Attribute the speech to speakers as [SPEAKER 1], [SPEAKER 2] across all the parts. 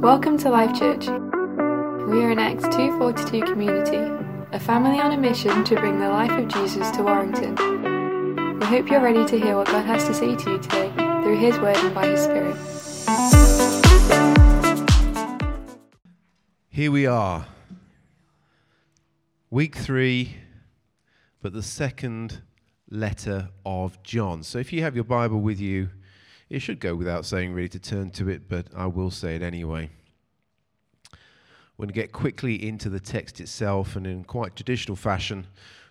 [SPEAKER 1] Welcome to Life Church. We are an Acts 242 community, a family on a mission to bring the life of Jesus to Warrington. We hope you're ready to hear what God has to say to you today through His Word and by His Spirit.
[SPEAKER 2] Here we are, week three, but the second letter of John. So if you have your Bible with you, it should go without saying really to turn to it, but I will say it anyway. We're going to get quickly into the text itself and in quite traditional fashion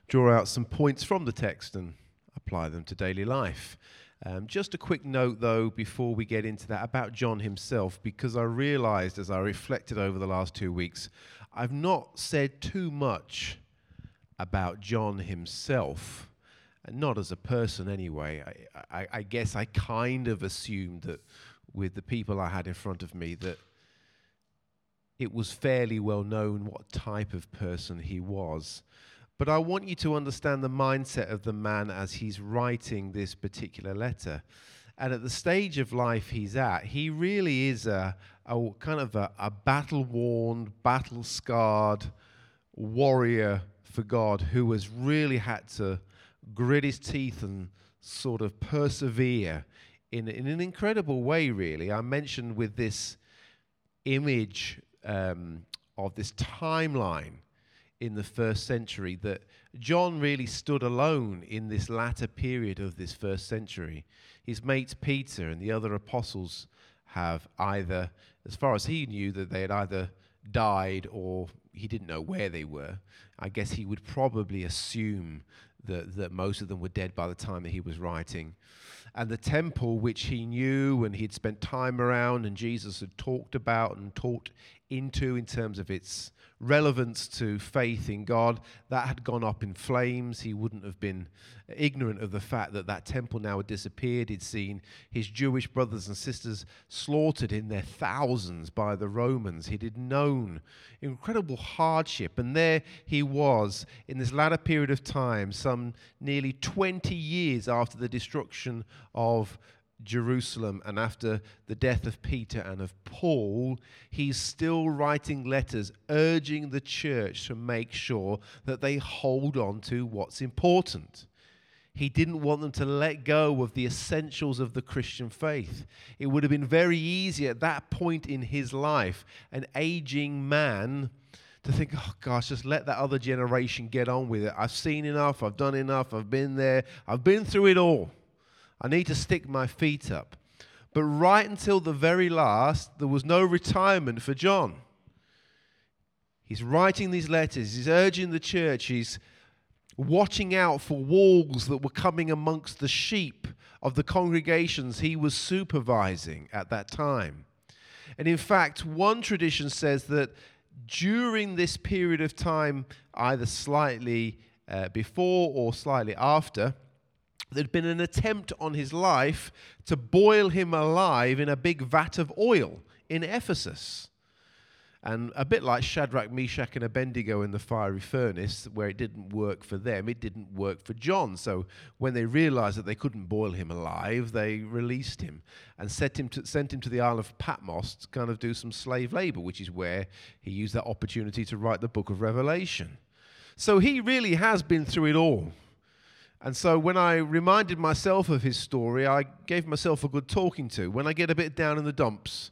[SPEAKER 2] draw out some points from the text and apply them to daily life. Um, just a quick note, though, before we get into that about John himself, because I realized as I reflected over the last two weeks, I've not said too much about John himself not as a person anyway. I, I, I, guess I kind of assumed that with the people I had in front of me that it was fairly well known what type of person he was. But I want you to understand the mindset of the man as he's writing this particular letter. And at the stage of life he's at, he really is a, a kind of a, a battle worn, battle scarred warrior for God who has really had to grit his teeth and sort of persevere in, in an incredible way, really. I mentioned with this image um, of this timeline in the first century that John really stood alone in this latter period of this first century. His mates Peter and the other apostles have either, as far as he knew, that they had either died or he didn't know where they were. I guess he would probably assume that, that most of them were dead by the time that he was writing. And the temple, which he knew and he'd spent time around and Jesus had talked about and taught into in terms of its relevance to faith in God, that had gone up in flames. He wouldn't have been ignorant of the fact that that temple now had disappeared. He'd seen his Jewish brothers and sisters slaughtered in their thousands by the Romans. He'd known incredible hardship. And there he was in this latter period of time, some nearly 20 years after the destruction of Jerusalem and after the death of Peter and of Paul, he's still writing letters urging the church to make sure that they hold on to what's important. He didn't want them to let go of the essentials of the Christian faith. It would have been very easy at that point in his life, an aging man, to think, oh gosh, just let that other generation get on with it. I've seen enough, I've done enough, I've been there, I've been through it all. I need to stick my feet up. But right until the very last, there was no retirement for John. He's writing these letters, he's urging the church, he's watching out for wolves that were coming amongst the sheep of the congregations he was supervising at that time. And in fact, one tradition says that during this period of time, either slightly uh, before or slightly after, there'd been an attempt on his life to boil him alive in a big vat of oil in Ephesus. And a bit like Shadrach, Meshach, and Abednego in the fiery furnace, where it didn't work for them, it didn't work for John. So when they realized that they couldn't boil him alive, they released him and sent him to, sent him to the Isle of Patmos to kind of do some slave labor, which is where he used that opportunity to write the book of Revelation. So he really has been through it all. And so when I reminded myself of his story, I gave myself a good talking to. When I get a bit down in the dumps,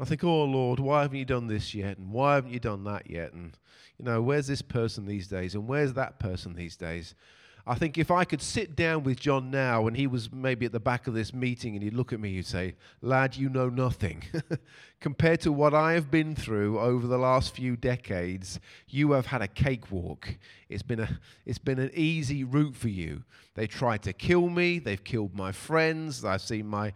[SPEAKER 2] I think, oh Lord, why haven't you done this yet? And why haven't you done that yet? And, you know, where's this person these days? And where's that person these days? I think if I could sit down with John now and he was maybe at the back of this meeting and he'd look at me, he'd say, Lad, you know nothing. Compared to what I have been through over the last few decades, you have had a cakewalk. It's been, a, it's been an easy route for you. They tried to kill me, they've killed my friends, I've seen my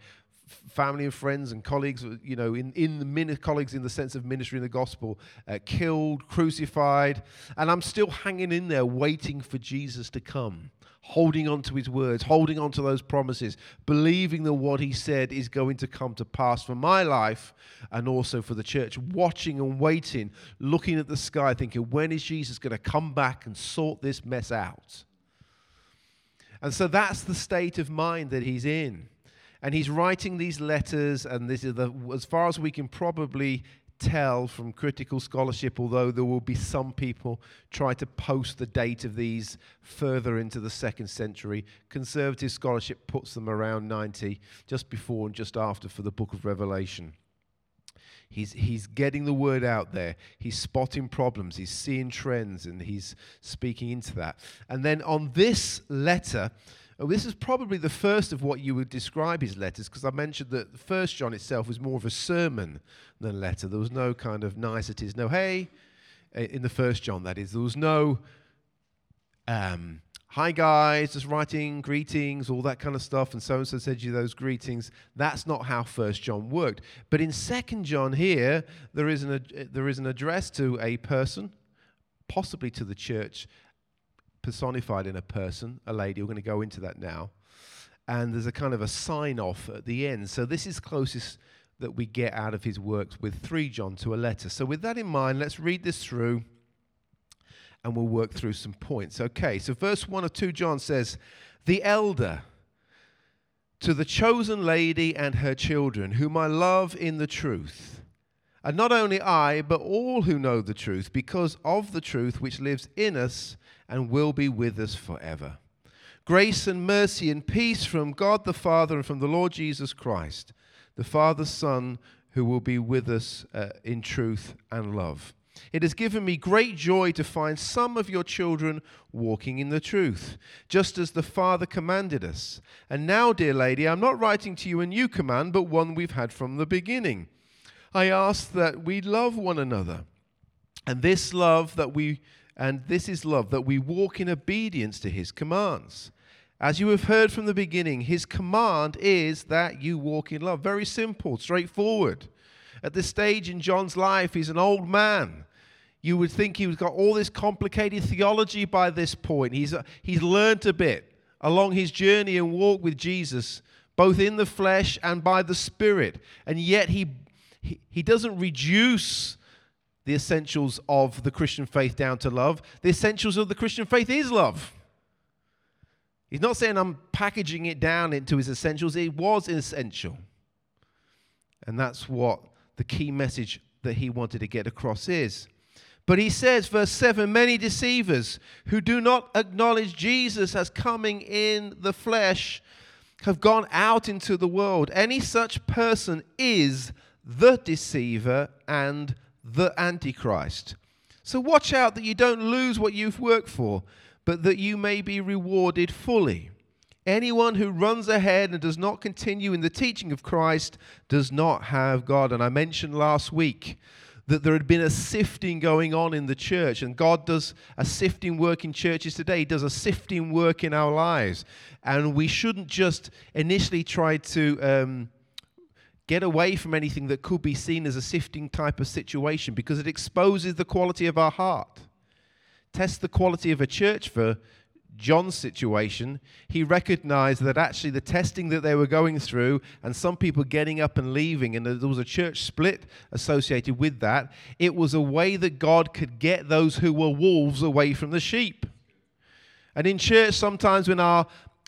[SPEAKER 2] family and friends and colleagues, you know, in, in the min- colleagues in the sense of ministry in the gospel, uh, killed, crucified, and I'm still hanging in there waiting for Jesus to come, holding on to his words, holding on to those promises, believing that what he said is going to come to pass for my life and also for the church, watching and waiting, looking at the sky, thinking, when is Jesus going to come back and sort this mess out? And so that's the state of mind that he's in. And he's writing these letters, and this is the, as far as we can probably tell from critical scholarship, although there will be some people try to post the date of these further into the second century. Conservative scholarship puts them around 90, just before and just after for the book of Revelation. He's, he's getting the word out there. He's spotting problems. He's seeing trends and he's speaking into that. And then on this letter, this is probably the first of what you would describe his letters because I mentioned that First John itself was more of a sermon than a letter. There was no kind of niceties, no hey, in the First John, that is. There was no um, hi guys, just writing greetings, all that kind of stuff, and so and so said you those greetings. That's not how First John worked. But in Second John here, there is an there is an address to a person, possibly to the church, personified in a person, a lady. We're going to go into that now, and there's a kind of a sign off at the end. So this is closest that we get out of his works with three John to a letter. So with that in mind, let's read this through and we'll work through some points. Okay, so verse 1 of 2 John says, The elder to the chosen lady and her children, whom I love in the truth. And not only I, but all who know the truth, because of the truth which lives in us and will be with us forever. Grace and mercy and peace from God the Father and from the Lord Jesus Christ, the Father's Son, who will be with us uh, in truth and love. It has given me great joy to find some of your children walking in the truth, just as the Father commanded us. And now, dear lady, I'm not writing to you a new command, but one we've had from the beginning. I ask that we love one another. And this love that we and this is love that we walk in obedience to his commands. As you have heard from the beginning, his command is that you walk in love. Very simple, straightforward. At this stage in John's life, he's an old man. You would think he's got all this complicated theology by this point. He's, he's learned a bit along his journey and walk with Jesus, both in the flesh and by the Spirit. And yet he, he, he doesn't reduce the essentials of the Christian faith down to love. The essentials of the Christian faith is love. He's not saying I'm packaging it down into his essentials, it was essential. And that's what the key message that he wanted to get across is. But he says, verse 7 many deceivers who do not acknowledge Jesus as coming in the flesh have gone out into the world. Any such person is the deceiver and the antichrist. So watch out that you don't lose what you've worked for, but that you may be rewarded fully. Anyone who runs ahead and does not continue in the teaching of Christ does not have God. And I mentioned last week that there had been a sifting going on in the church, and God does a sifting work in churches today. He does a sifting work in our lives. And we shouldn't just initially try to um, get away from anything that could be seen as a sifting type of situation because it exposes the quality of our heart. Test the quality of a church for John's situation, he recognized that actually the testing that they were going through and some people getting up and leaving, and there was a church split associated with that, it was a way that God could get those who were wolves away from the sheep. And in church, sometimes when our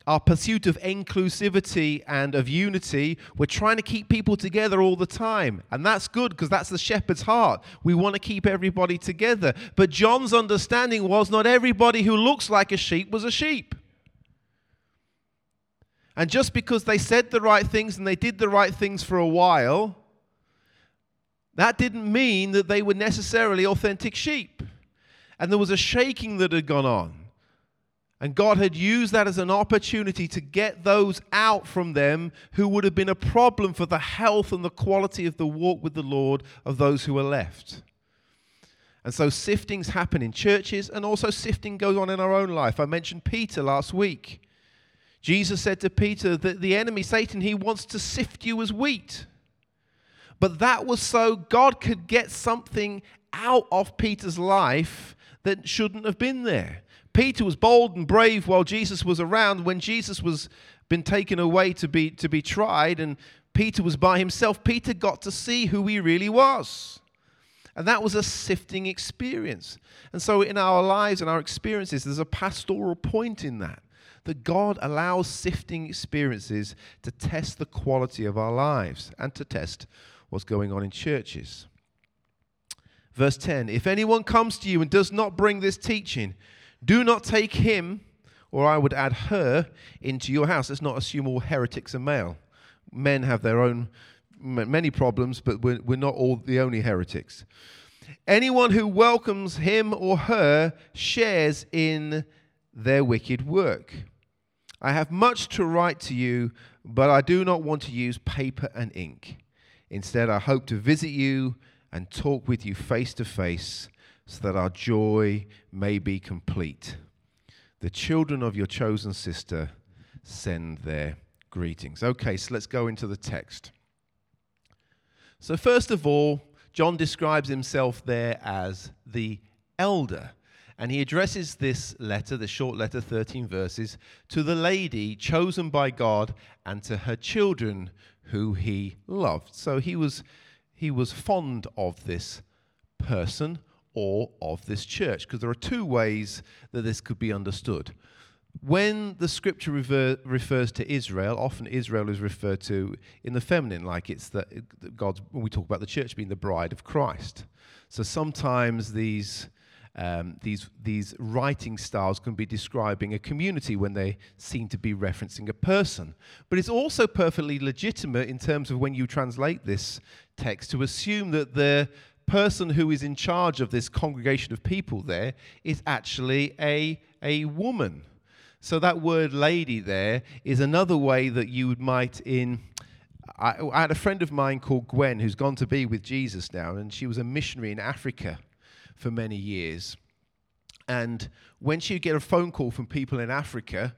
[SPEAKER 2] our pursuit of inclusivity and of unity, we're trying to keep people together all the time. And that's good because that's the shepherd's heart. We want to keep everybody together. But John's understanding was not everybody who looks like a sheep was a sheep. And just because they said the right things and they did the right things for a while, that didn't mean that they were necessarily authentic sheep. And there was a shaking that had gone on. And God had used that as an opportunity to get those out from them who would have been a problem for the health and the quality of the walk with the Lord of those who were left. And so siftings happen in churches, and also sifting goes on in our own life. I mentioned Peter last week. Jesus said to Peter that the enemy, Satan, he wants to sift you as wheat. But that was so God could get something out of Peter's life that shouldn't have been there. Peter was bold and brave while Jesus was around. When Jesus was been taken away to be to be tried and Peter was by himself, Peter got to see who he really was. And that was a sifting experience. And so in our lives and our experiences, there's a pastoral point in that. that God allows sifting experiences to test the quality of our lives and to test what's going on in churches. Verse 10 If anyone comes to you and does not bring this teaching, do not take him, or I would add her, into your house. Let's not assume all heretics are male. Men have their own many problems, but we're, we're not all the only heretics. Anyone who welcomes him or her shares in their wicked work. I have much to write to you, but I do not want to use paper and ink. Instead, I hope to visit you and talk with you face to face so that our joy may be complete. The children of your chosen sister send their greetings. Okay, so let's go into the text. So, first of all, John describes himself there as the elder. And he addresses this letter, the short letter, 13 verses, to the lady chosen by God and to her children who he loved. So he was, he was fond of this person or of this church, because there are two ways that this could be understood. When the scripture refers to Israel, often Israel is referred to in the feminine, like it's that God's, when we talk about the church being the bride of Christ. So sometimes these um, these, these writing styles can be describing a community when they seem to be referencing a person. But it's also perfectly legitimate in terms of when you translate this text to assume that the person who is in charge of this congregation of people there is actually a, a woman. So that word lady there is another way that you might in I, I, had a friend of mine called Gwen who's gone to be with Jesus now, and she was a missionary in Africa for many years. And when she'd get a phone call from people in Africa,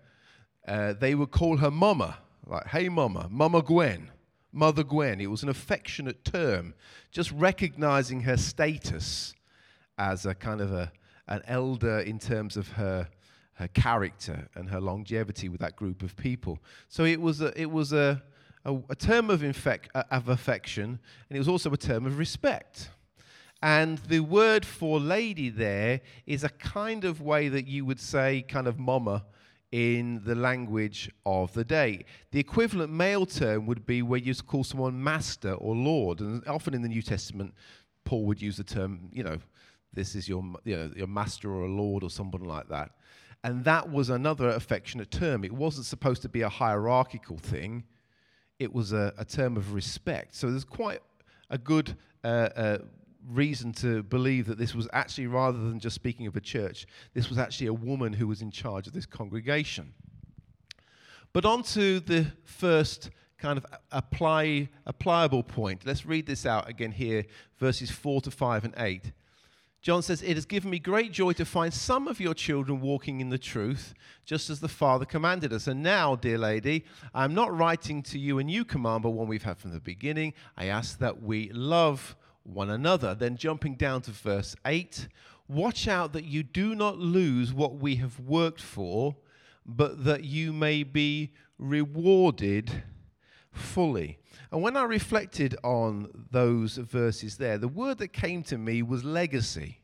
[SPEAKER 2] uh, they would call her Mama, like, hey, Mama, Mama Gwen, Mother Gwen. It was an affectionate term, just recognizing her status as a kind of a, an elder in terms of her, her character and her longevity with that group of people. So it was a, it was a, a, a term of, infec- of affection, and it was also a term of respect. And the word for lady there is a kind of way that you would say, kind of mama, in the language of the day. The equivalent male term would be where you call someone master or lord. And often in the New Testament, Paul would use the term, you know, this is your, you know, your master or a lord or someone like that. And that was another affectionate term. It wasn't supposed to be a hierarchical thing, it was a, a term of respect. So there's quite a good uh, uh, reason to believe that this was actually, rather than just speaking of a church, this was actually a woman who was in charge of this congregation. But on to the first kind of apply, applicable point. Let's read this out again here, verses 4 to 5 and 8. John says, It has given me great joy to find some of your children walking in the truth, just as the Father commanded us. And now, dear lady, I'm not writing to you a new command, but one we've had from the beginning. I ask that we love one another. Then jumping down to verse 8 Watch out that you do not lose what we have worked for, but that you may be rewarded fully. And when I reflected on those verses there, the word that came to me was legacy.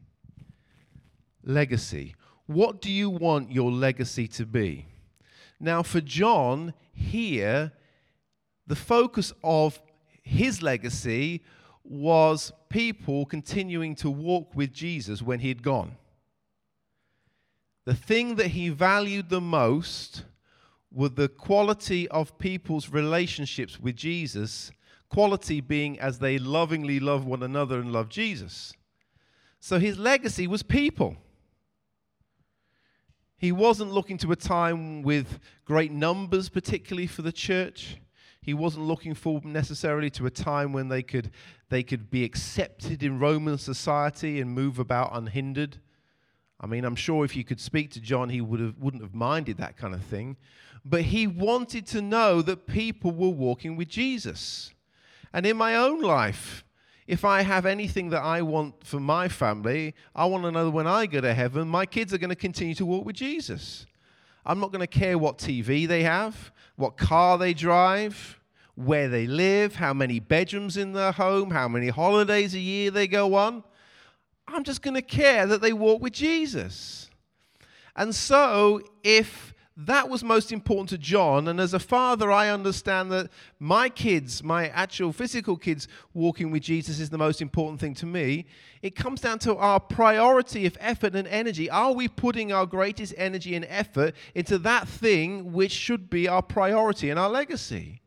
[SPEAKER 2] Legacy. What do you want your legacy to be? Now, for John, here, the focus of his legacy was people continuing to walk with Jesus when he had gone. The thing that he valued the most were the quality of people's relationships with Jesus, quality being as they lovingly love one another and love Jesus. So his legacy was people. He wasn't looking to a time with great numbers, particularly for the church. He wasn't looking forward necessarily to a time when they could, they could be accepted in Roman society and move about unhindered. I mean, I'm sure if you could speak to John, he would have, wouldn't have minded that kind of thing. But he wanted to know that people were walking with Jesus. And in my own life, if I have anything that I want for my family, I want to know that when I go to heaven, my kids are going to continue to walk with Jesus. I'm not going to care what TV they have, what car they drive, where they live, how many bedrooms in their home, how many holidays a year they go on. I'm just going to care that they walk with Jesus. And so, if that was most important to John. And as a father, I understand that my kids, my actual physical kids, walking with Jesus is the most important thing to me. It comes down to our priority of effort and energy. Are we putting our greatest energy and effort into that thing which should be our priority and our legacy?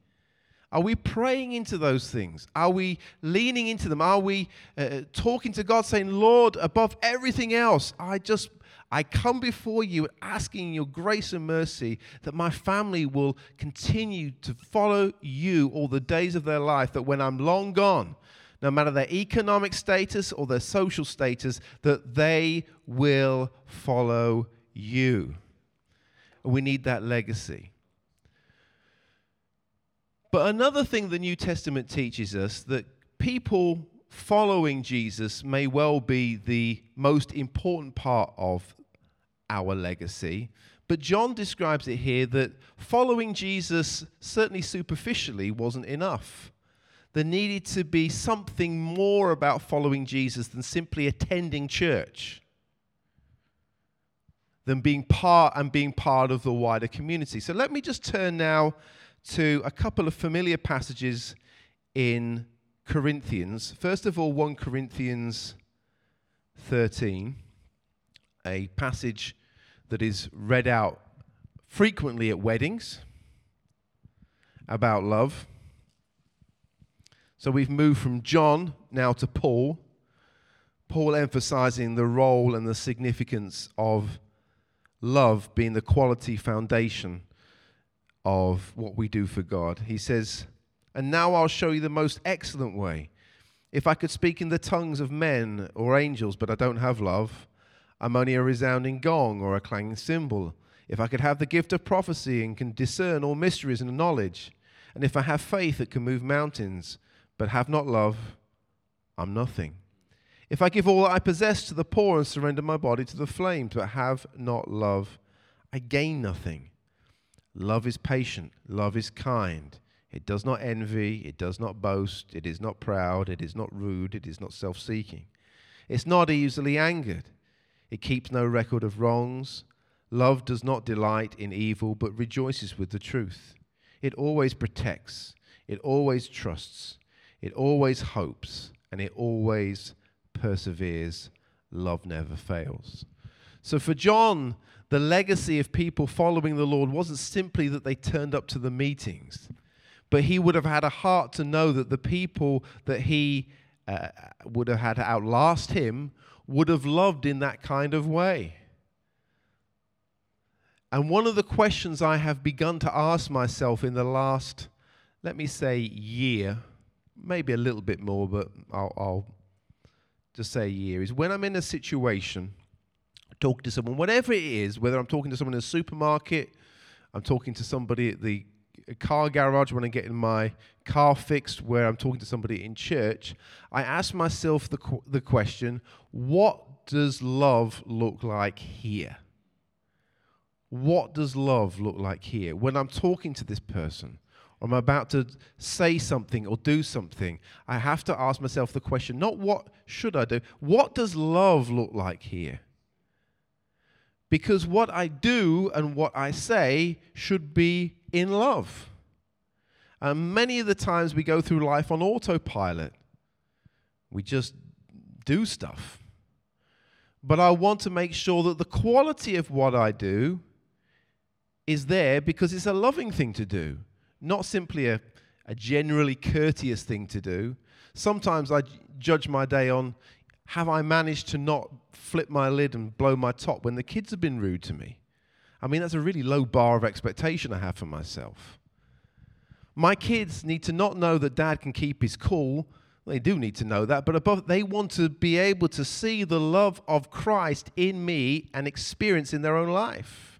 [SPEAKER 2] Are we praying into those things? Are we leaning into them? Are we uh, talking to God saying, Lord, above everything else, I just I come before you asking your grace and mercy that my family will continue to follow you all the days of their life, that when I'm long gone, no matter their economic status or their social status, that they will follow you. We need that legacy. But another thing the New Testament teaches us that people following Jesus may well be the most important part of our legacy. But John describes it here that following Jesus, certainly superficially, wasn't enough. There needed to be something more about following Jesus than simply attending church, than being part and being part of the wider community. So let me just turn now to a couple of familiar passages in Corinthians. First of all, 1 Corinthians 13, a passage that is read out frequently at weddings about love. So we've moved from John now to Paul. Paul emphasizing the role and the significance of love being the quality foundation of what we do for God. He says, And now I'll show you the most excellent way. If I could speak in the tongues of men or angels, but I don't have love, I'm only a resounding gong or a clanging cymbal. If I could have the gift of prophecy and can discern all mysteries and knowledge, and if I have faith that can move mountains, but have not love, I'm nothing. If I give all that I possess to the poor and surrender my body to the flames, but have not love, I gain nothing. Love is patient, love is kind. It does not envy, it does not boast, it is not proud, it is not rude, it is not self seeking. It's not easily angered. It keeps no record of wrongs. Love does not delight in evil, but rejoices with the truth. It always protects, it always trusts, it always hopes, and it always perseveres. Love never fails. So for John, the legacy of people following the Lord wasn't simply that they turned up to the meetings, but he would have had a heart to know that the people that he uh, would have had to outlast him would have loved in that kind of way. And one of the questions I have begun to ask myself in the last, let me say, year, maybe a little bit more, but I'll, I'll just say a year, is when I'm in a situation, talking to someone, whatever it is, whether I'm talking to someone in a supermarket, I'm talking to somebody at the car garage when I'm getting my car fixed, where I'm talking to somebody in church, I ask myself the, qu- the question what does love look like here? What does love look like here? When I'm talking to this person, or I'm about to say something or do something, I have to ask myself the question not what should I do, what does love look like here? Because what I do and what I say should be in love. And many of the times we go through life on autopilot. We just do stuff. But I want to make sure that the quality of what I do is there because it's a loving thing to do, not simply a, a generally courteous thing to do. Sometimes I judge my day on have I managed to not flip my lid and blow my top when the kids have been rude to me? I mean, that's a really low bar of expectation I have for myself. My kids need to not know that dad can keep his cool. They do need to know that, but above, they want to be able to see the love of Christ in me and experience in their own life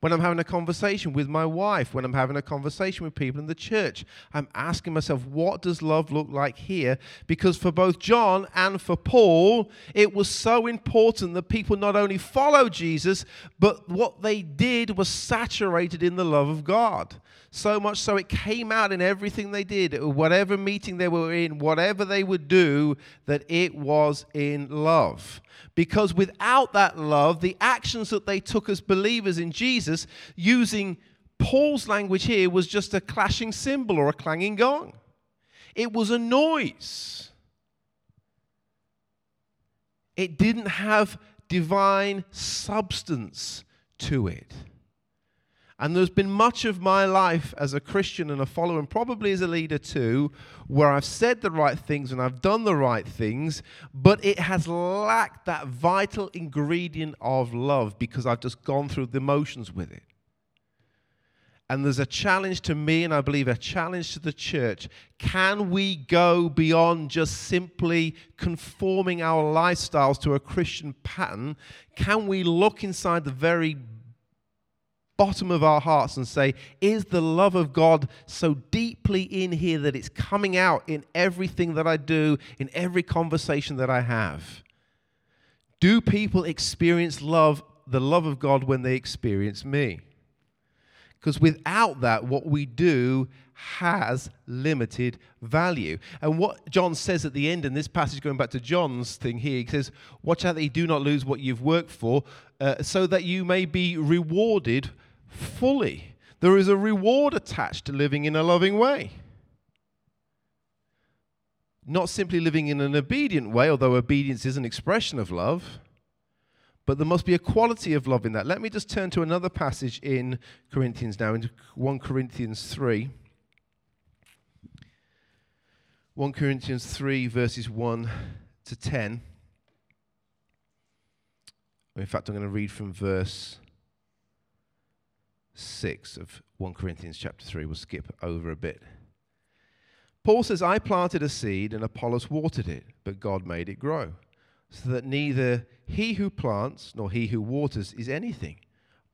[SPEAKER 2] when I'm having a conversation with my wife, when I'm having a conversation with people in the church. I'm asking myself, what does love look like here? Because for both John and for Paul, it was so important that people not only follow Jesus, but what they did was saturated in the love of God. So much so it came out in everything they did, whatever meeting they were in, whatever they would do, that it was in love. Because without that love, the actions that they took as believers in Jesus, using Paul's language here, was just a clashing cymbal or a clanging gong. It was a noise. It didn't have divine substance to it. And there's been much of my life as a Christian and a follower, and probably as a leader too, where I've said the right things and I've done the right things, but it has lacked that vital ingredient of love because I've just gone through the motions with it. And there's a challenge to me, and I believe a challenge to the church. Can we go beyond just simply conforming our lifestyles to a Christian pattern? Can we look inside the very bottom of our hearts and say, Is the love of God so deeply in here that it's coming out in everything that I do, in every conversation that I have? Do people experience love, the love of God, when they experience me? Because without that, what we do has limited value. And what John says at the end in this passage, going back to John's thing here, he says, Watch out that you do not lose what you've worked for, uh, so that you may be rewarded fully. There is a reward attached to living in a loving way. Not simply living in an obedient way, although obedience is an expression of love but there must be a quality of love in that. Let me just turn to another passage in Corinthians now, in 1 Corinthians 3. 1 Corinthians 3, verses 1 to 10. In fact, I'm going to read from verse 6 of 1 Corinthians chapter 3. We'll skip over a bit. Paul says, I planted a seed and Apollos watered it, but God made it grow so that neither he who plants nor he who waters is anything,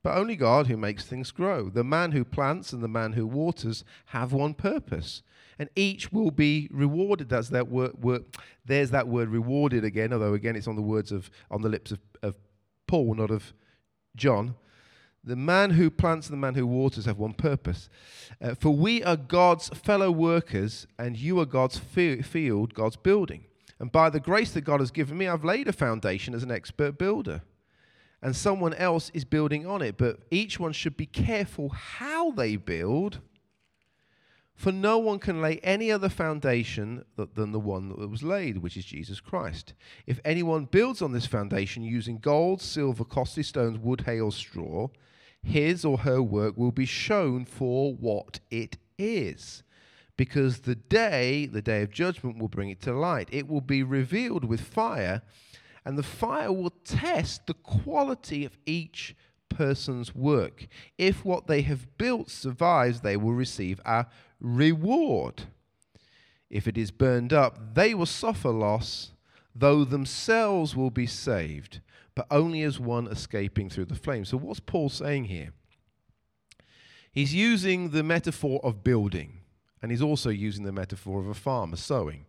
[SPEAKER 2] but only God who makes things grow. The man who plants and the man who waters have one purpose, and each will be rewarded. That's that word, word there's that word rewarded again, although again it's on the words of on the lips of, of Paul, not of John. The man who plants and the man who waters have one purpose. Uh, for we are God's fellow workers, and you are God's field, God's building. And by the grace that God has given me, I've laid a foundation as an expert builder. And someone else is building on it. But each one should be careful how they build, for no one can lay any other foundation than the one that was laid, which is Jesus Christ. If anyone builds on this foundation using gold, silver, costly stones, wood, hay, or straw, his or her work will be shown for what it is because the day, the day of judgment, will bring it to light. It will be revealed with fire, and the fire will test the quality of each person's work. If what they have built survives, they will receive a reward. If it is burned up, they will suffer loss, though themselves will be saved, but only as one escaping through the flames. So, what's Paul saying here? He's using the metaphor of building. And he's also using the metaphor of a farmer sowing.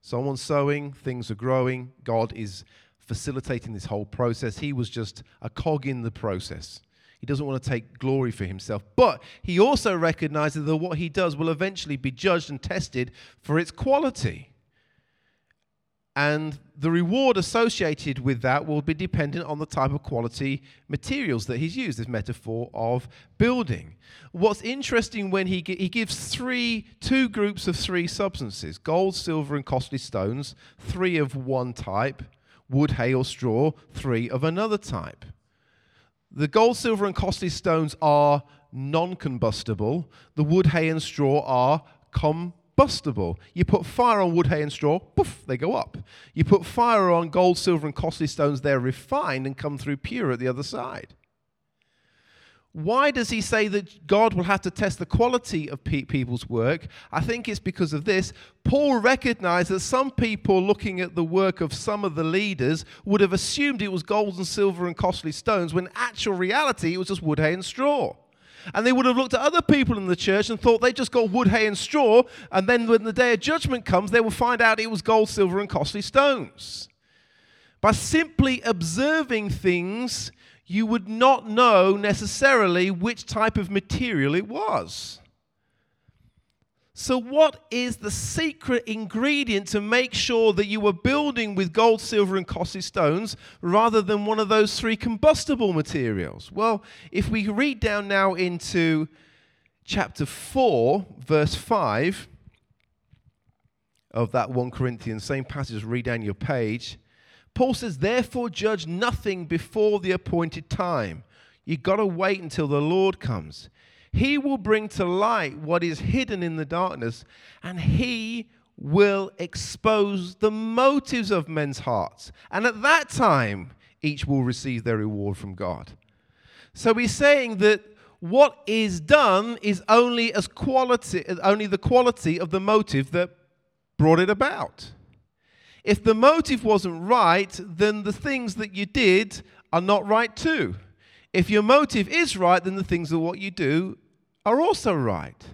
[SPEAKER 2] Someone's sowing, things are growing, God is facilitating this whole process. He was just a cog in the process. He doesn't want to take glory for himself. But he also recognizes that what he does will eventually be judged and tested for its quality. And the reward associated with that will be dependent on the type of quality materials that he's used, this metaphor of building. What's interesting when he, he gives three, two groups of three substances gold, silver, and costly stones, three of one type, wood, hay, or straw, three of another type. The gold, silver, and costly stones are non combustible, the wood, hay, and straw are combustible combustible. You put fire on wood, hay, and straw, poof, they go up. You put fire on gold, silver, and costly stones, they're refined and come through pure at the other side. Why does he say that God will have to test the quality of pe- people's work? I think it's because of this. Paul recognized that some people looking at the work of some of the leaders would have assumed it was gold and silver and costly stones, when actual reality it was just wood, hay, and straw. And they would have looked at other people in the church and thought they just got wood, hay, and straw. And then when the day of judgment comes, they will find out it was gold, silver, and costly stones. By simply observing things, you would not know necessarily which type of material it was. So, what is the secret ingredient to make sure that you are building with gold, silver, and costly stones rather than one of those three combustible materials? Well, if we read down now into chapter 4, verse 5 of that 1 Corinthians, same passage, read down your page. Paul says, Therefore, judge nothing before the appointed time. You've got to wait until the Lord comes. He will bring to light what is hidden in the darkness, and he will expose the motives of men's hearts. And at that time, each will receive their reward from God. So he's saying that what is done is only as quality only the quality of the motive that brought it about. If the motive wasn't right, then the things that you did are not right too. If your motive is right, then the things of what you do are also right.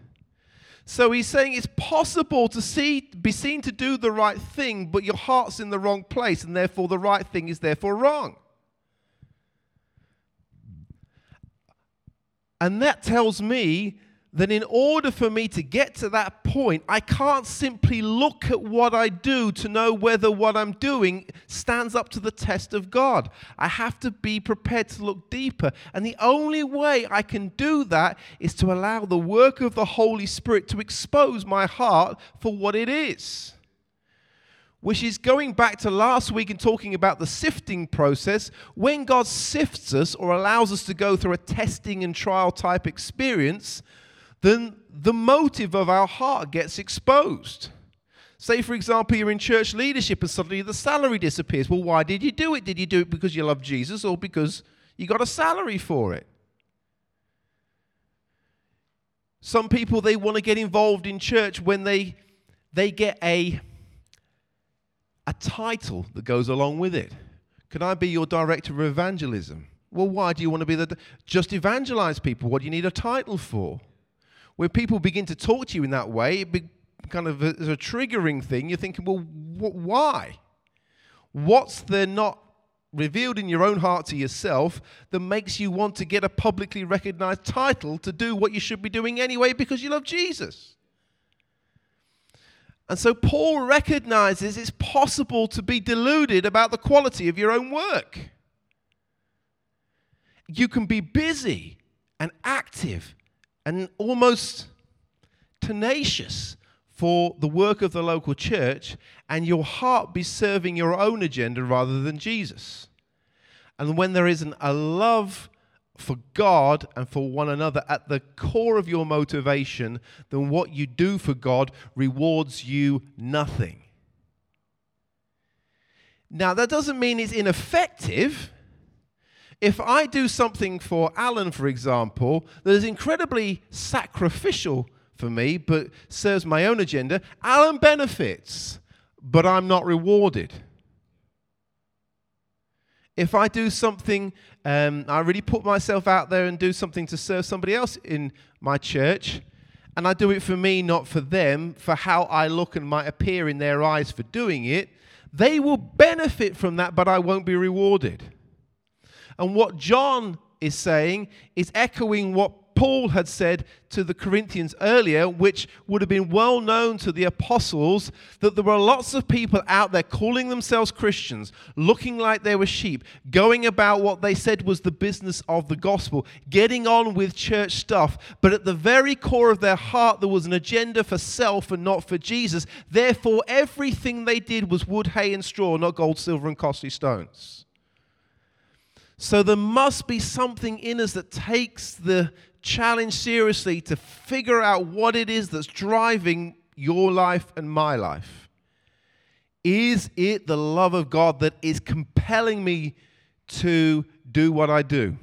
[SPEAKER 2] So he's saying it's possible to see, be seen to do the right thing, but your heart's in the wrong place, and therefore the right thing is therefore wrong. And that tells me that in order for me to get to that point, I can't simply look at what I do to know whether what I'm doing stands up to the test of God. I have to be prepared to look deeper. And the only way I can do that is to allow the work of the Holy Spirit to expose my heart for what it is. Which is going back to last week and talking about the sifting process. When God sifts us or allows us to go through a testing and trial type experience, then the motive of our heart gets exposed. Say, for example, you're in church leadership and suddenly the salary disappears. Well, why did you do it? Did you do it because you love Jesus or because you got a salary for it? Some people they want to get involved in church when they they get a a title that goes along with it. Can I be your director of evangelism? Well, why do you want to be the just evangelize people? What do you need a title for? When people begin to talk to you in that way, it be kind of a, a triggering thing. You're thinking, well, wh- why? What's there not revealed in your own heart to yourself that makes you want to get a publicly recognized title to do what you should be doing anyway because you love Jesus? And so Paul recognizes it's possible to be deluded about the quality of your own work. You can be busy and active and almost tenacious for the work of the local church, and your heart be serving your own agenda rather than Jesus. And when there isn't a love for God and for one another at the core of your motivation, then what you do for God rewards you nothing. Now, that doesn't mean it's ineffective. If I do something for Alan, for example, that is incredibly sacrificial for me but serves my own agenda, Alan benefits, but I'm not rewarded. If I do something, um, I really put myself out there and do something to serve somebody else in my church, and I do it for me, not for them, for how I look and might appear in their eyes for doing it, they will benefit from that, but I won't be rewarded. And what John is saying is echoing what Paul had said to the Corinthians earlier, which would have been well known to the apostles, that there were lots of people out there calling themselves Christians, looking like they were sheep, going about what they said was the business of the gospel, getting on with church stuff, but at the very core of their heart, there was an agenda for self and not for Jesus. Therefore, everything they did was wood, hay, and straw, not gold, silver, and costly stones. So there must be something in us that takes the challenge seriously to figure out what it is that's driving your life and my life. Is it the love of God that is compelling me to do what I do?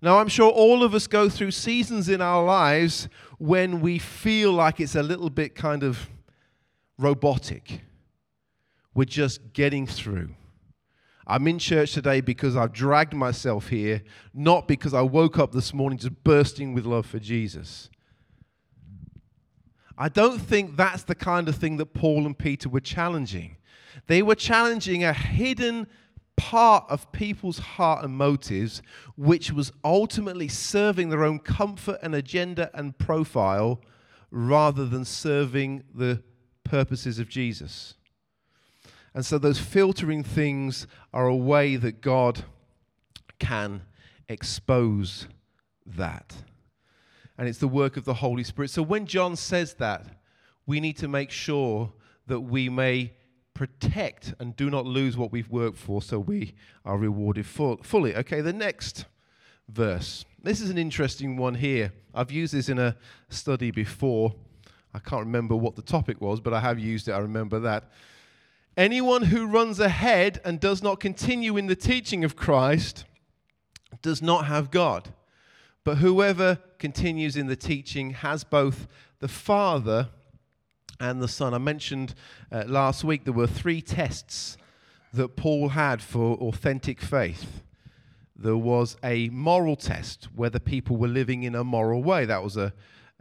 [SPEAKER 2] Now, I'm sure all of us go through seasons in our lives when we feel like it's a little bit kind of robotic. We're just getting through. I'm in church today because I've dragged myself here, not because I woke up this morning just bursting with love for Jesus. I don't think that's the kind of thing that Paul and Peter were challenging. They were challenging a hidden part of people's heart and motives, which was ultimately serving their own comfort and agenda and profile rather than serving the purposes of Jesus. And so those filtering things are a way that God can expose that. And it's the work of the Holy Spirit. So when John says that, we need to make sure that we may protect and do not lose what we've worked for so we are rewarded full, fully. Okay, the next verse. This is an interesting one here. I've used this in a study before. I can't remember what the topic was, but I have used it. I remember that. Anyone who runs ahead and does not continue in the teaching of Christ does not have God. But whoever continues in the teaching has both the Father and the Son. I mentioned uh, last week there were three tests that Paul had for authentic faith. There was a moral test, whether people were living in a moral way. That was a,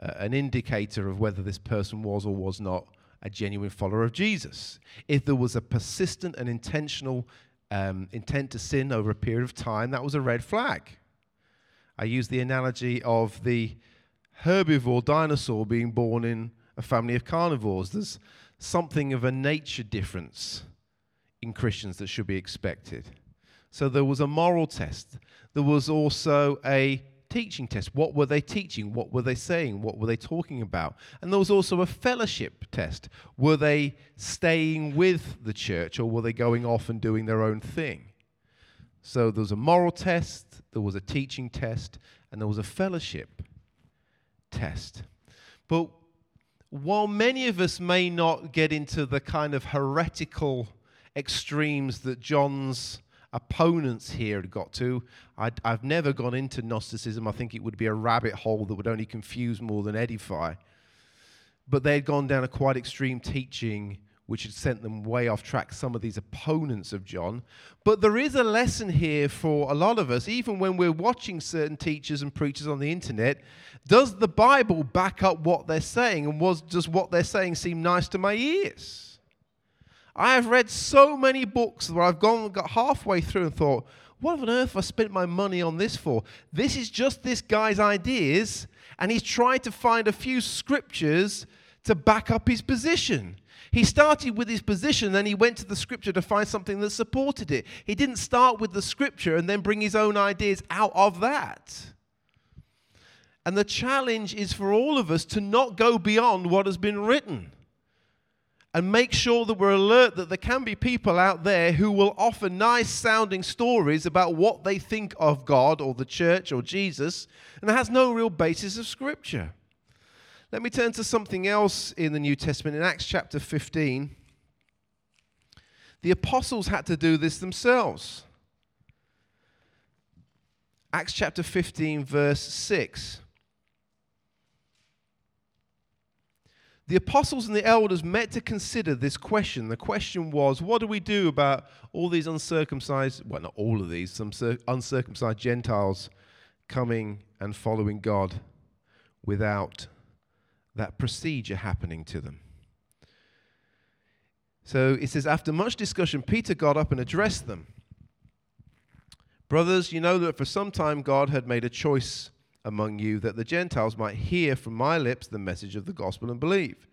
[SPEAKER 2] uh, an indicator of whether this person was or was not a genuine follower of Jesus. If there was a persistent and intentional um, intent to sin over a period of time, that was a red flag. I use the analogy of the herbivore dinosaur being born in a family of carnivores. There's something of a nature difference in Christians that should be expected. So there was a moral test. There was also a teaching test. What were they teaching? What were they saying? What were they talking about? And there was also a fellowship test. Were they staying with the church or were they going off and doing their own thing? So there was a moral test, there was a teaching test, and there was a fellowship test. But while many of us may not get into the kind of heretical extremes that John's opponents here had got to. i have never gone into Gnosticism. I think it would be a rabbit hole that would only confuse more than edify. But they had gone down a quite extreme teaching which had sent them way off track, some of these opponents of John. But there is a lesson here for a lot of us, even when we're watching certain teachers and preachers on the internet. Does the Bible back up what they're saying? And was, does what they're saying seem nice to my ears? I have read so many books where I've gone got halfway through and thought, what on earth have I spent my money on this for? This is just this guy's ideas, and he's tried to find a few scriptures to back up his position. He started with his position, then he went to the scripture to find something that supported it. He didn't start with the scripture and then bring his own ideas out of that. And the challenge is for all of us to not go beyond what has been written and make sure that we're alert that there can be people out there who will offer nice sounding stories about what they think of God or the church or Jesus, and it has no real basis of Scripture. Let me turn to something else in the New Testament in Acts chapter 15. The apostles had to do this themselves. Acts chapter 15, verse 6. The apostles and the elders met to consider this question. The question was, what do we do about all these uncircumcised, well, not all of these, some uncircumcised Gentiles coming and following God without that procedure happening to them? So it says, after much discussion, Peter got up and addressed them. Brothers, you know that for some time God had made a choice among you that the Gentiles might hear from my lips the message of the gospel and believe.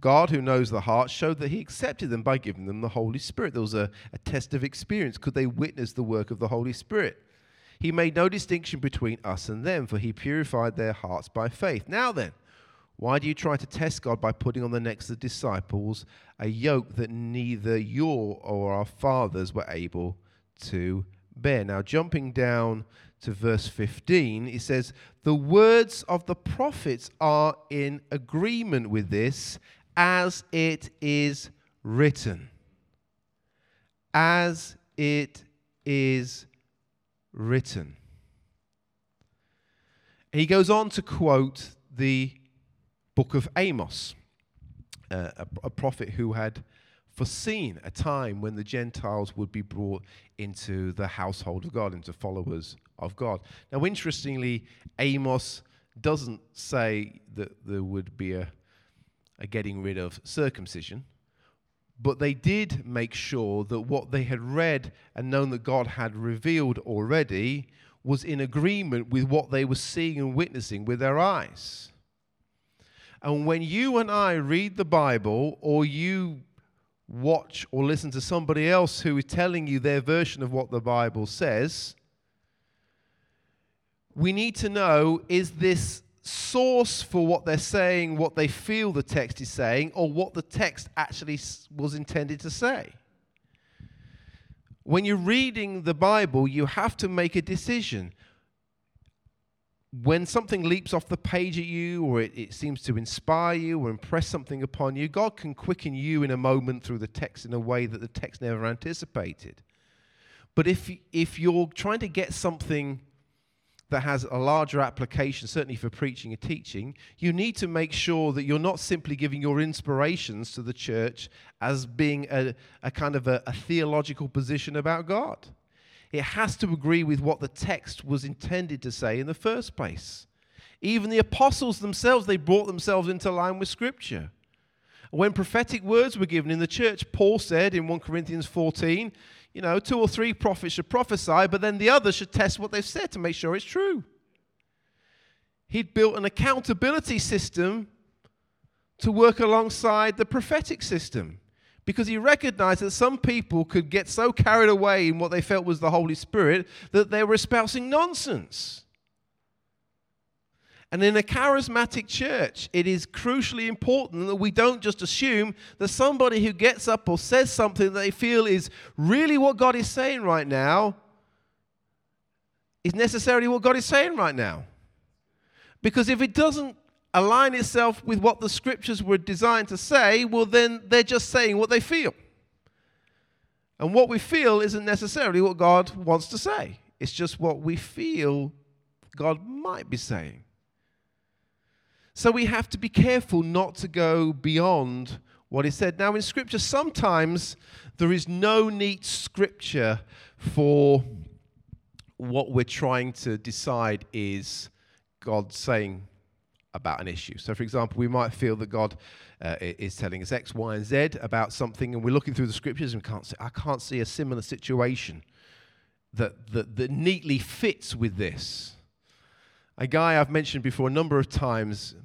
[SPEAKER 2] God, who knows the heart, showed that He accepted them by giving them the Holy Spirit. There was a, a test of experience. Could they witness the work of the Holy Spirit? He made no distinction between us and them, for He purified their hearts by faith. Now then, why do you try to test God by putting on the necks of the disciples a yoke that neither your or our fathers were able to bear? Now, jumping down to verse 15, he says, The words of the prophets are in agreement with this, as it is written. As it is written. He goes on to quote the book of Amos, uh, a, a prophet who had foreseen a time when the Gentiles would be brought into the household of God, into followers of God. Now, interestingly, Amos doesn't say that there would be a, a getting rid of circumcision, but they did make sure that what they had read and known that God had revealed already was in agreement with what they were seeing and witnessing with their eyes. And when you and I read the Bible, or you watch or listen to somebody else who is telling you their version of what the Bible says, we need to know is this source for what they're saying, what they feel the text is saying, or what the text actually was intended to say? When you're reading the Bible, you have to make a decision when something leaps off the page at you or it, it, seems to inspire you or impress something upon you, God can quicken you in a moment through the text in a way that the text never anticipated. But if, if you're trying to get something that has a larger application, certainly for preaching and teaching, you need to make sure that you're not simply giving your inspirations to the church as being a, a kind of a, a theological position about God it has to agree with what the text was intended to say in the first place. Even the apostles themselves, they brought themselves into line with Scripture. When prophetic words were given in the church, Paul said in 1 Corinthians 14, you know, two or three prophets should prophesy, but then the others should test what they've said to make sure it's true. He'd built an accountability system to work alongside the prophetic system because he recognized that some people could get so carried away in what they felt was the Holy Spirit that they were espousing nonsense. And in a charismatic church, it is crucially important that we don't just assume that somebody who gets up or says something that they feel is really what God is saying right now is necessarily what God is saying right now. Because if it doesn't align itself with what the scriptures were designed to say, well, then they're just saying what they feel. And what we feel isn't necessarily what God wants to say, it's just what we feel God might be saying. So we have to be careful not to go beyond what is said. Now, in Scripture, sometimes there is no neat Scripture for what we're trying to decide is God saying about an issue. So, for example, we might feel that God uh, is telling us X, Y, and Z about something, and we're looking through the scriptures and we can't see, I can't see a similar situation that, that, that neatly fits with this. A guy I've mentioned before a number of times,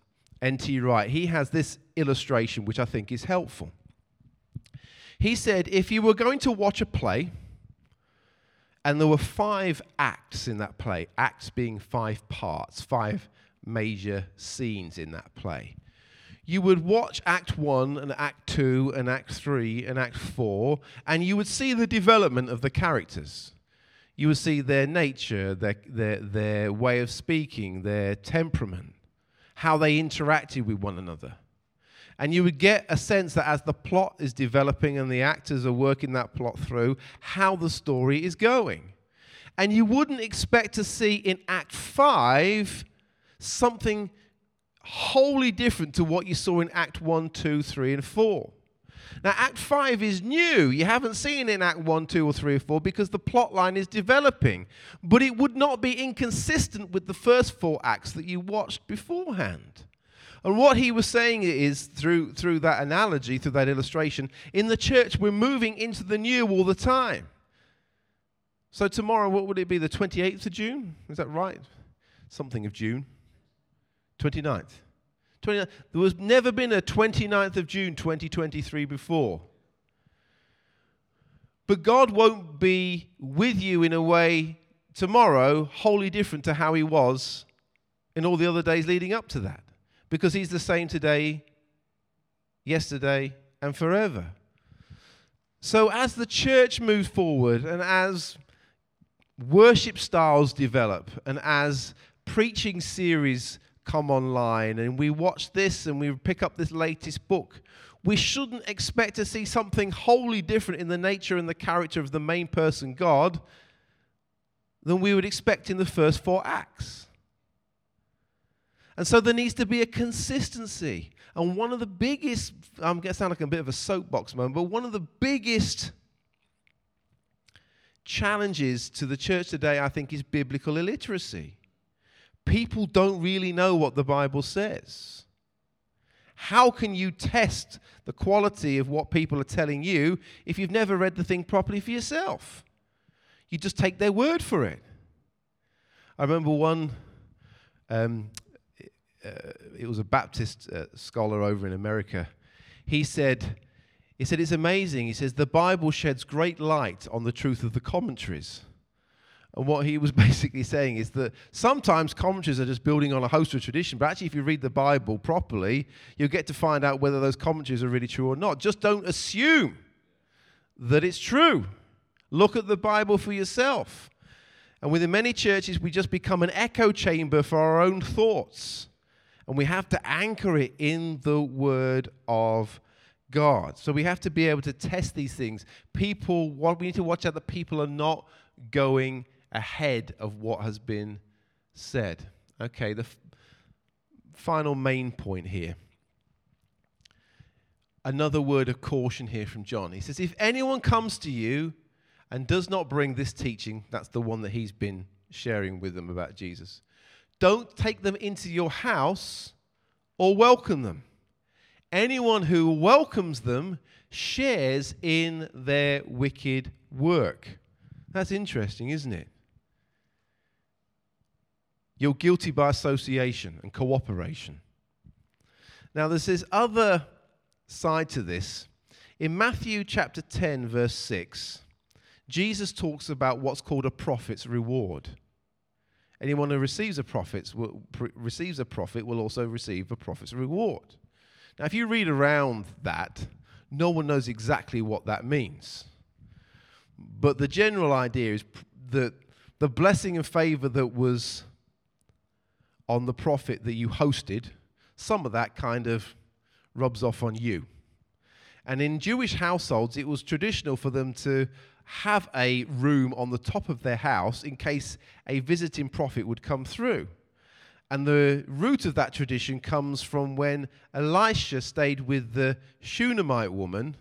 [SPEAKER 2] N.T. Wright, he has this illustration which I think is helpful. He said, if you were going to watch a play, and there were five acts in that play, acts being five parts, five major scenes in that play. You would watch Act 1 and Act 2 and Act 3 and Act 4, and you would see the development of the characters. You would see their nature, their, their, their way of speaking, their temperament, how they interacted with one another. And you would get a sense that as the plot is developing and the actors are working that plot through, how the story is going. And you wouldn't expect to see in Act 5 something wholly different to what you saw in Act 1, 2, 3, and 4. Now, Act 5 is new. You haven't seen it in Act 1, 2, or 3, or 4 because the plot line is developing. But it would not be inconsistent with the first four acts that you watched beforehand. And what he was saying is, through, through that analogy, through that illustration, in the church, we're moving into the new all the time. So, tomorrow, what would it be? The 28th of June? Is that right? Something of June. 29th. 29th. There was never been a 29th of June 2023 before. But God won't be with you in a way tomorrow wholly different to how he was in all the other days leading up to that. Because he's the same today, yesterday, and forever. So as the church moves forward and as worship styles develop and as preaching series come online and we watch this and we pick up this latest book, we shouldn't expect to see something wholly different in the nature and the character of the main person, God, than we would expect in the first four acts. And so there needs to be a consistency. And one of the biggest, I'm going to sound like a bit of a soapbox moment, but one of the biggest challenges to the church today, I think, is biblical illiteracy people don't really know what the Bible says. How can you test the quality of what people are telling you if you've never read the thing properly for yourself? You just take their word for it. I remember one um, uh, it was a Baptist uh, scholar over in America. He said, he said, it's amazing. He says, the Bible sheds great light on the truth of the commentaries. And what he was basically saying is that sometimes commentaries are just building on a host of tradition, but actually, if you read the Bible properly, you'll get to find out whether those commentaries are really true or not. Just don't assume that it's true. Look at the Bible for yourself. And within many churches, we just become an echo chamber for our own thoughts. And we have to anchor it in the Word of God. So we have to be able to test these things. People, what we need to watch out that people are not going ahead of what has been said. Okay, the f- final main point here. Another word of caution here from John. He says, If anyone comes to you and does not bring this teaching, that's the one that he's been sharing with them about Jesus, don't take them into your house or welcome them. Anyone who welcomes them shares in their wicked work. That's interesting, isn't it? You're guilty by association and cooperation. Now, there's this other side to this. In Matthew chapter 10, verse 6, Jesus talks about what's called a prophet's reward. Anyone who receives a prophet will, receives a prophet will also receive a prophet's reward. Now, if you read around that, no one knows exactly what that means. But the general idea is that the blessing and favor that was on the prophet that you hosted, some of that kind of rubs off on you. And in Jewish households, it was traditional for them to have a room on the top of their house in case a visiting prophet would come through. And the root of that tradition comes from when Elisha stayed with the Shunammite woman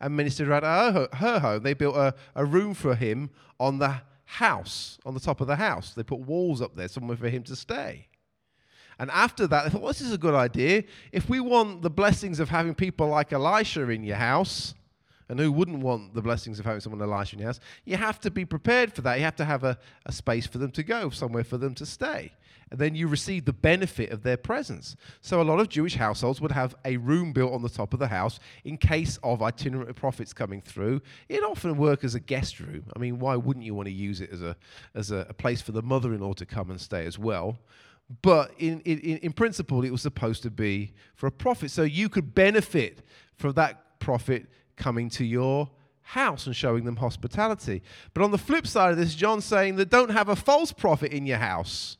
[SPEAKER 2] and ministered at her, her home. They built a, a room for him on the house, on the top of the house. They put walls up there, somewhere for him to stay. And after that, they thought, well, this is a good idea. If we want the blessings of having people like Elisha in your house, and who wouldn't want the blessings of having someone like Elisha in your house? You have to be prepared for that. You have to have a, a space for them to go, somewhere for them to stay. And then you receive the benefit of their presence. So a lot of Jewish households would have a room built on the top of the house in case of itinerant prophets coming through. It often work as a guest room. I mean, why wouldn't you want to use it as a as a, a place for the mother-in-law to come and stay as well? But in, in, in principle, it was supposed to be for a prophet. So you could benefit from that prophet coming to your house and showing them hospitality. But on the flip side of this, John's saying that don't have a false prophet in your house.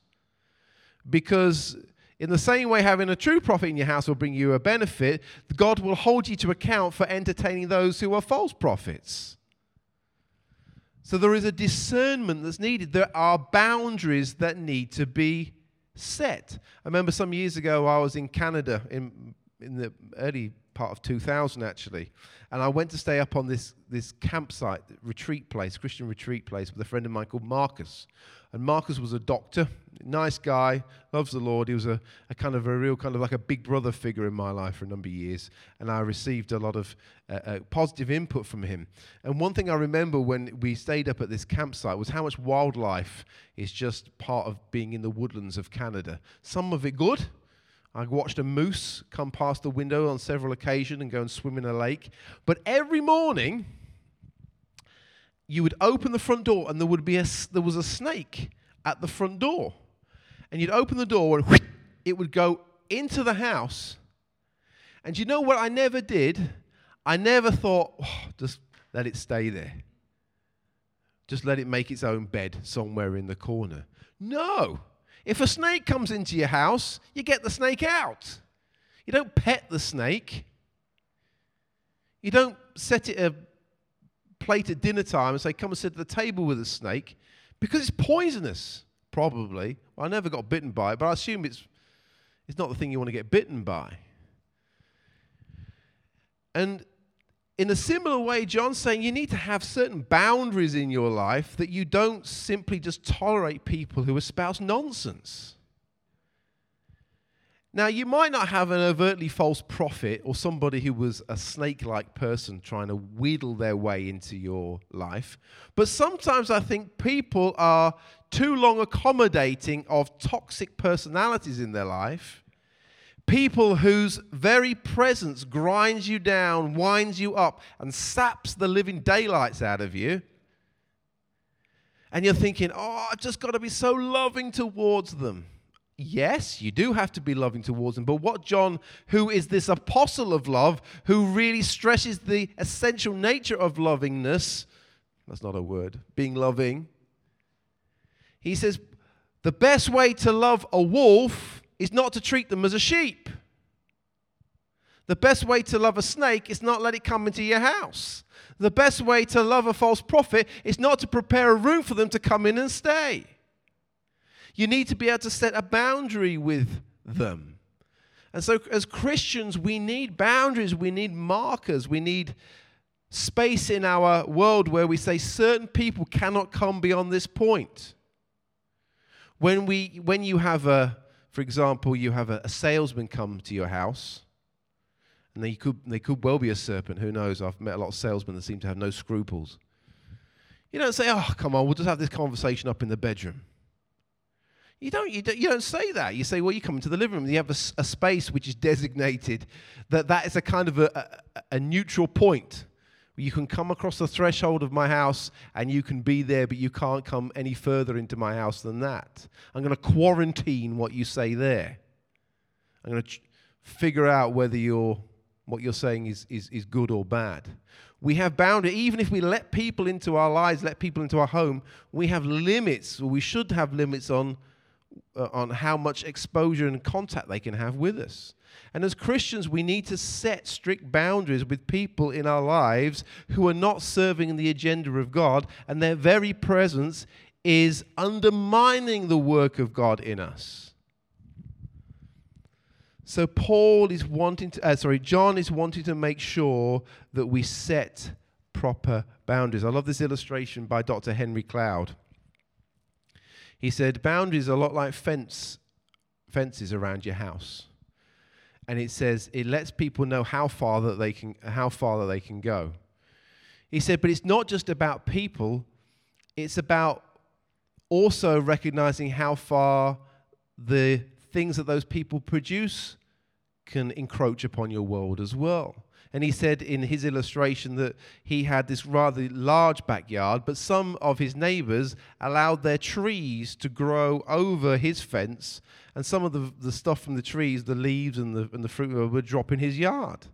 [SPEAKER 2] Because in the same way, having a true prophet in your house will bring you a benefit, God will hold you to account for entertaining those who are false prophets. So there is a discernment that's needed. There are boundaries that need to be set. I remember some years ago I was in Canada in, in the early part of 2000 actually. And I went to stay up on this, this campsite, retreat place, Christian retreat place, with a friend of mine called Marcus. And Marcus was a doctor, nice guy, loves the Lord. He was a, a kind of a real kind of like a big brother figure in my life for a number of years. And I received a lot of uh, uh, positive input from him. And one thing I remember when we stayed up at this campsite was how much wildlife is just part of being in the woodlands of Canada. Some of it good, I watched a moose come past the window on several occasions and go and swim in a lake. But every morning, you would open the front door and there would be a, there was a snake at the front door. And you'd open the door and whoosh, it would go into the house. And you know what I never did? I never thought, oh, just let it stay there. Just let it make its own bed somewhere in the corner. No. If a snake comes into your house, you get the snake out. You don't pet the snake. You don't set it a plate at dinner time and say, Come and sit at the table with a snake because it's poisonous, probably. Well, I never got bitten by it, but I assume it's, it's not the thing you want to get bitten by. And in a similar way, John's saying you need to have certain boundaries in your life that you don't simply just tolerate people who espouse nonsense. Now, you might not have an overtly false prophet or somebody who was a snake like person trying to wheedle their way into your life, but sometimes I think people are too long accommodating of toxic personalities in their life People whose very presence grinds you down, winds you up, and saps the living daylights out of you. And you're thinking, oh, I've just got to be so loving towards them. Yes, you do have to be loving towards them. But what John, who is this apostle of love, who really stresses the essential nature of lovingness, that's not a word, being loving, he says, the best way to love a wolf is not to treat them as a sheep. The best way to love a snake is not let it come into your house. The best way to love a false prophet is not to prepare a room for them to come in and stay. You need to be able to set a boundary with them. And so, as Christians, we need boundaries, we need markers, we need space in our world where we say certain people cannot come beyond this point. When, we, when you have a, for example, you have a, a salesman come to your house, and they could, they could well be a serpent, who knows? I've met a lot of salesmen that seem to have no scruples. You don't say, oh, come on, we'll just have this conversation up in the bedroom. You don't, you don't, you don't say that. You say, well, you come into the living room, you have a, a space which is designated that that is a kind of a, a, a neutral point you can come across the threshold of my house and you can be there, but you can't come any further into my house than that. I'm going to quarantine what you say there. I'm going to ch- figure out whether you're, what you're saying is, is, is good or bad. We have boundaries. even if we let people into our lives, let people into our home, we have limits, or we should have limits on, uh, on how much exposure and contact they can have with us. And as Christians, we need to set strict boundaries with people in our lives who are not serving the agenda of God, and their very presence is undermining the work of God in us. So Paul is wanting to, uh, sorry, John is wanting to make sure that we set proper boundaries. I love this illustration by Dr. Henry Cloud. He said, boundaries are a lot like fence, fences around your house and it says it lets people know how far that they can how far that they can go. He said, but it's not just about people, it's about also recognizing how far the things that those people produce can encroach upon your world as well. And he said in his illustration that he had this rather large backyard, but some of his neighbors allowed their trees to grow over his fence, and some of the, the stuff from the trees, the leaves and the, and the fruit, would drop in his yard.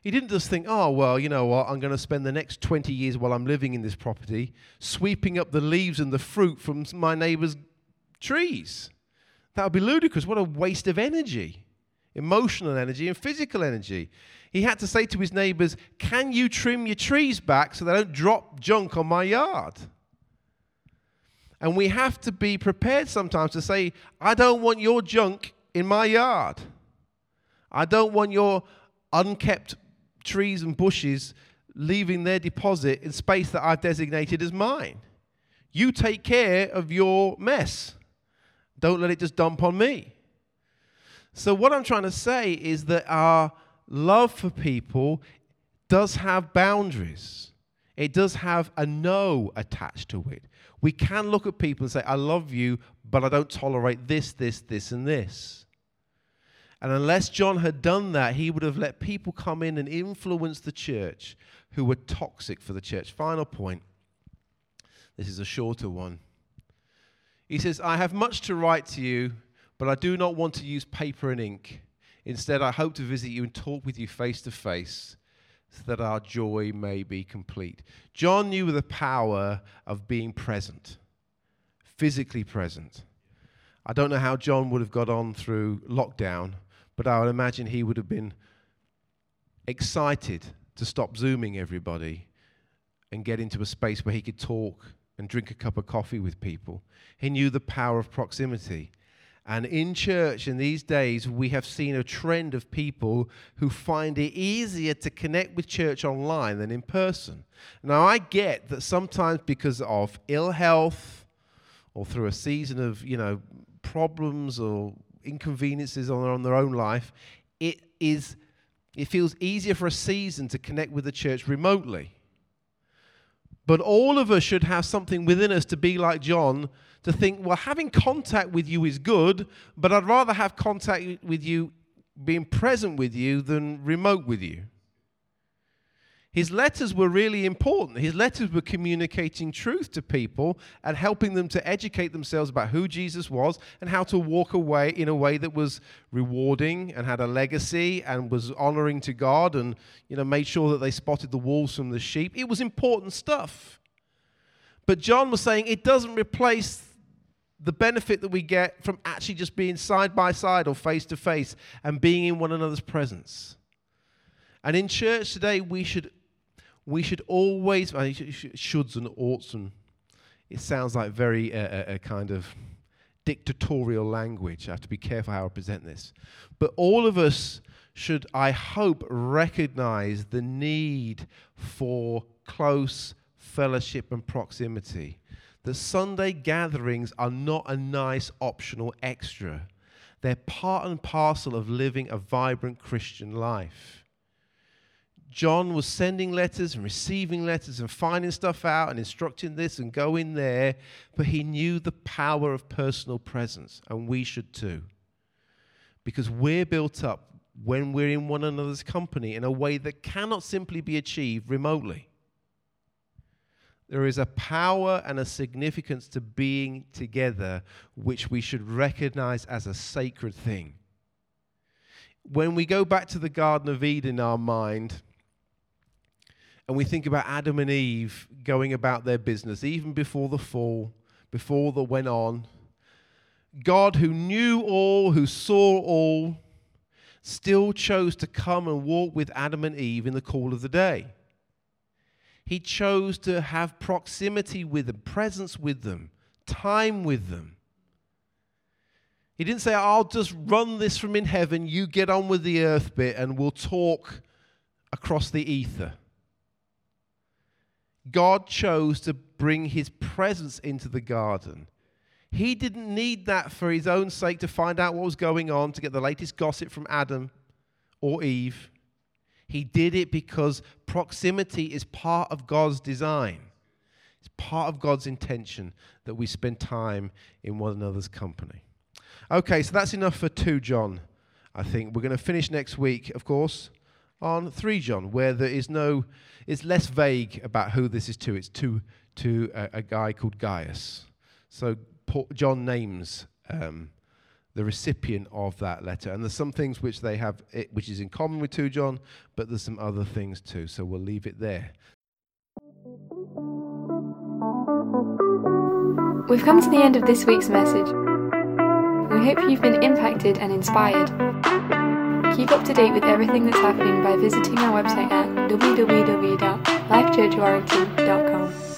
[SPEAKER 2] He didn't just think, oh, well, you know what, I'm going to spend the next 20 years while I'm living in this property sweeping up the leaves and the fruit from my neighbor's trees. That would be ludicrous. What a waste of energy emotional energy and physical energy. He had to say to his neighbors, Can you trim your trees back so they don't drop junk on my yard? And we have to be prepared sometimes to say, I don't want your junk in my yard. I don't want your unkept trees and bushes leaving their deposit in space that I've designated as mine. You take care of your mess. Don't let it just dump on me. So, what I'm trying to say is that our love for people does have boundaries. It does have a no attached to it. We can look at people and say, I love you, but I don't tolerate this, this, this, and this. And unless John had done that, he would have let people come in and influence the church who were toxic for the church. Final point. This is a shorter one. He says, I have much to write to you, but I do not want to use paper and ink. Instead, I hope to visit you and talk with you face to face so that our joy may be complete. John knew the power of being present, physically present. I don't know how John would have got on through lockdown, but I would imagine he would have been excited to stop Zooming everybody and get into a space where he could talk and drink a cup of coffee with people. He knew the power of proximity. And in church in these days, we have seen a trend of people who find it easier to connect with church online than in person. Now, I get that sometimes because of ill health or through a season of, you know, problems or inconveniences on, on their own life, it is it feels easier for a season to connect with the church remotely. But all of us should have something within us to be like John, to think, well, having contact with you is good, but I'd rather have contact with you, being present with you, than remote with you. His letters were really important. His letters were communicating truth to people and helping them to educate themselves about who Jesus was and how to walk away in a way that was rewarding and had a legacy and was honoring to God and you know made sure that they spotted the wolves from the sheep. It was important stuff. But John was saying it doesn't replace the benefit that we get from actually just being side by side or face to face and being in one another's presence. And in church today, we should we should always, I mean, shoulds and oughts, and it sounds like very uh, a, a kind of dictatorial language. I have to be careful how I present this. But all of us should, I hope, recognize the need for close fellowship and proximity. The Sunday gatherings are not a nice optional extra, they're part and parcel of living a vibrant Christian life. John was sending letters and receiving letters and finding stuff out and instructing this and going there, but he knew the power of personal presence, and we should too. Because we're built up when we're in one another's company in a way that cannot simply be achieved remotely. There is a power and a significance to being together which we should recognize as a sacred thing. When we go back to the Garden of Eden in our mind, and we think about Adam and Eve going about their business, even before the fall, before the went on. God, who knew all, who saw all, still chose to come and walk with Adam and Eve in the cool of the day. He chose to have proximity with them, presence with them, time with them. He didn't say, I'll just run this from in heaven, you get on with the earth bit, and we'll talk across the ether. God chose to bring his presence into the garden. He didn't need that for his own sake to find out what was going on, to get the latest gossip from Adam or Eve. He did it because proximity is part of God's design. It's part of God's intention that we spend time in one another's company. Okay, so that's enough for 2 John, I think. We're going to finish next week, of course, on 3 John, where there is no it's less vague about who this is to. It's to, to a, a guy called Gaius. So John names um, the recipient of that letter. And there's some things which they have, it, which is in common with 2 John, but there's some other things too. So we'll leave it there.
[SPEAKER 1] We've come to the end of this week's message. We hope you've been impacted and inspired. Keep up to date with everything that's happening by visiting our website at www.lifechurchwarrington.com.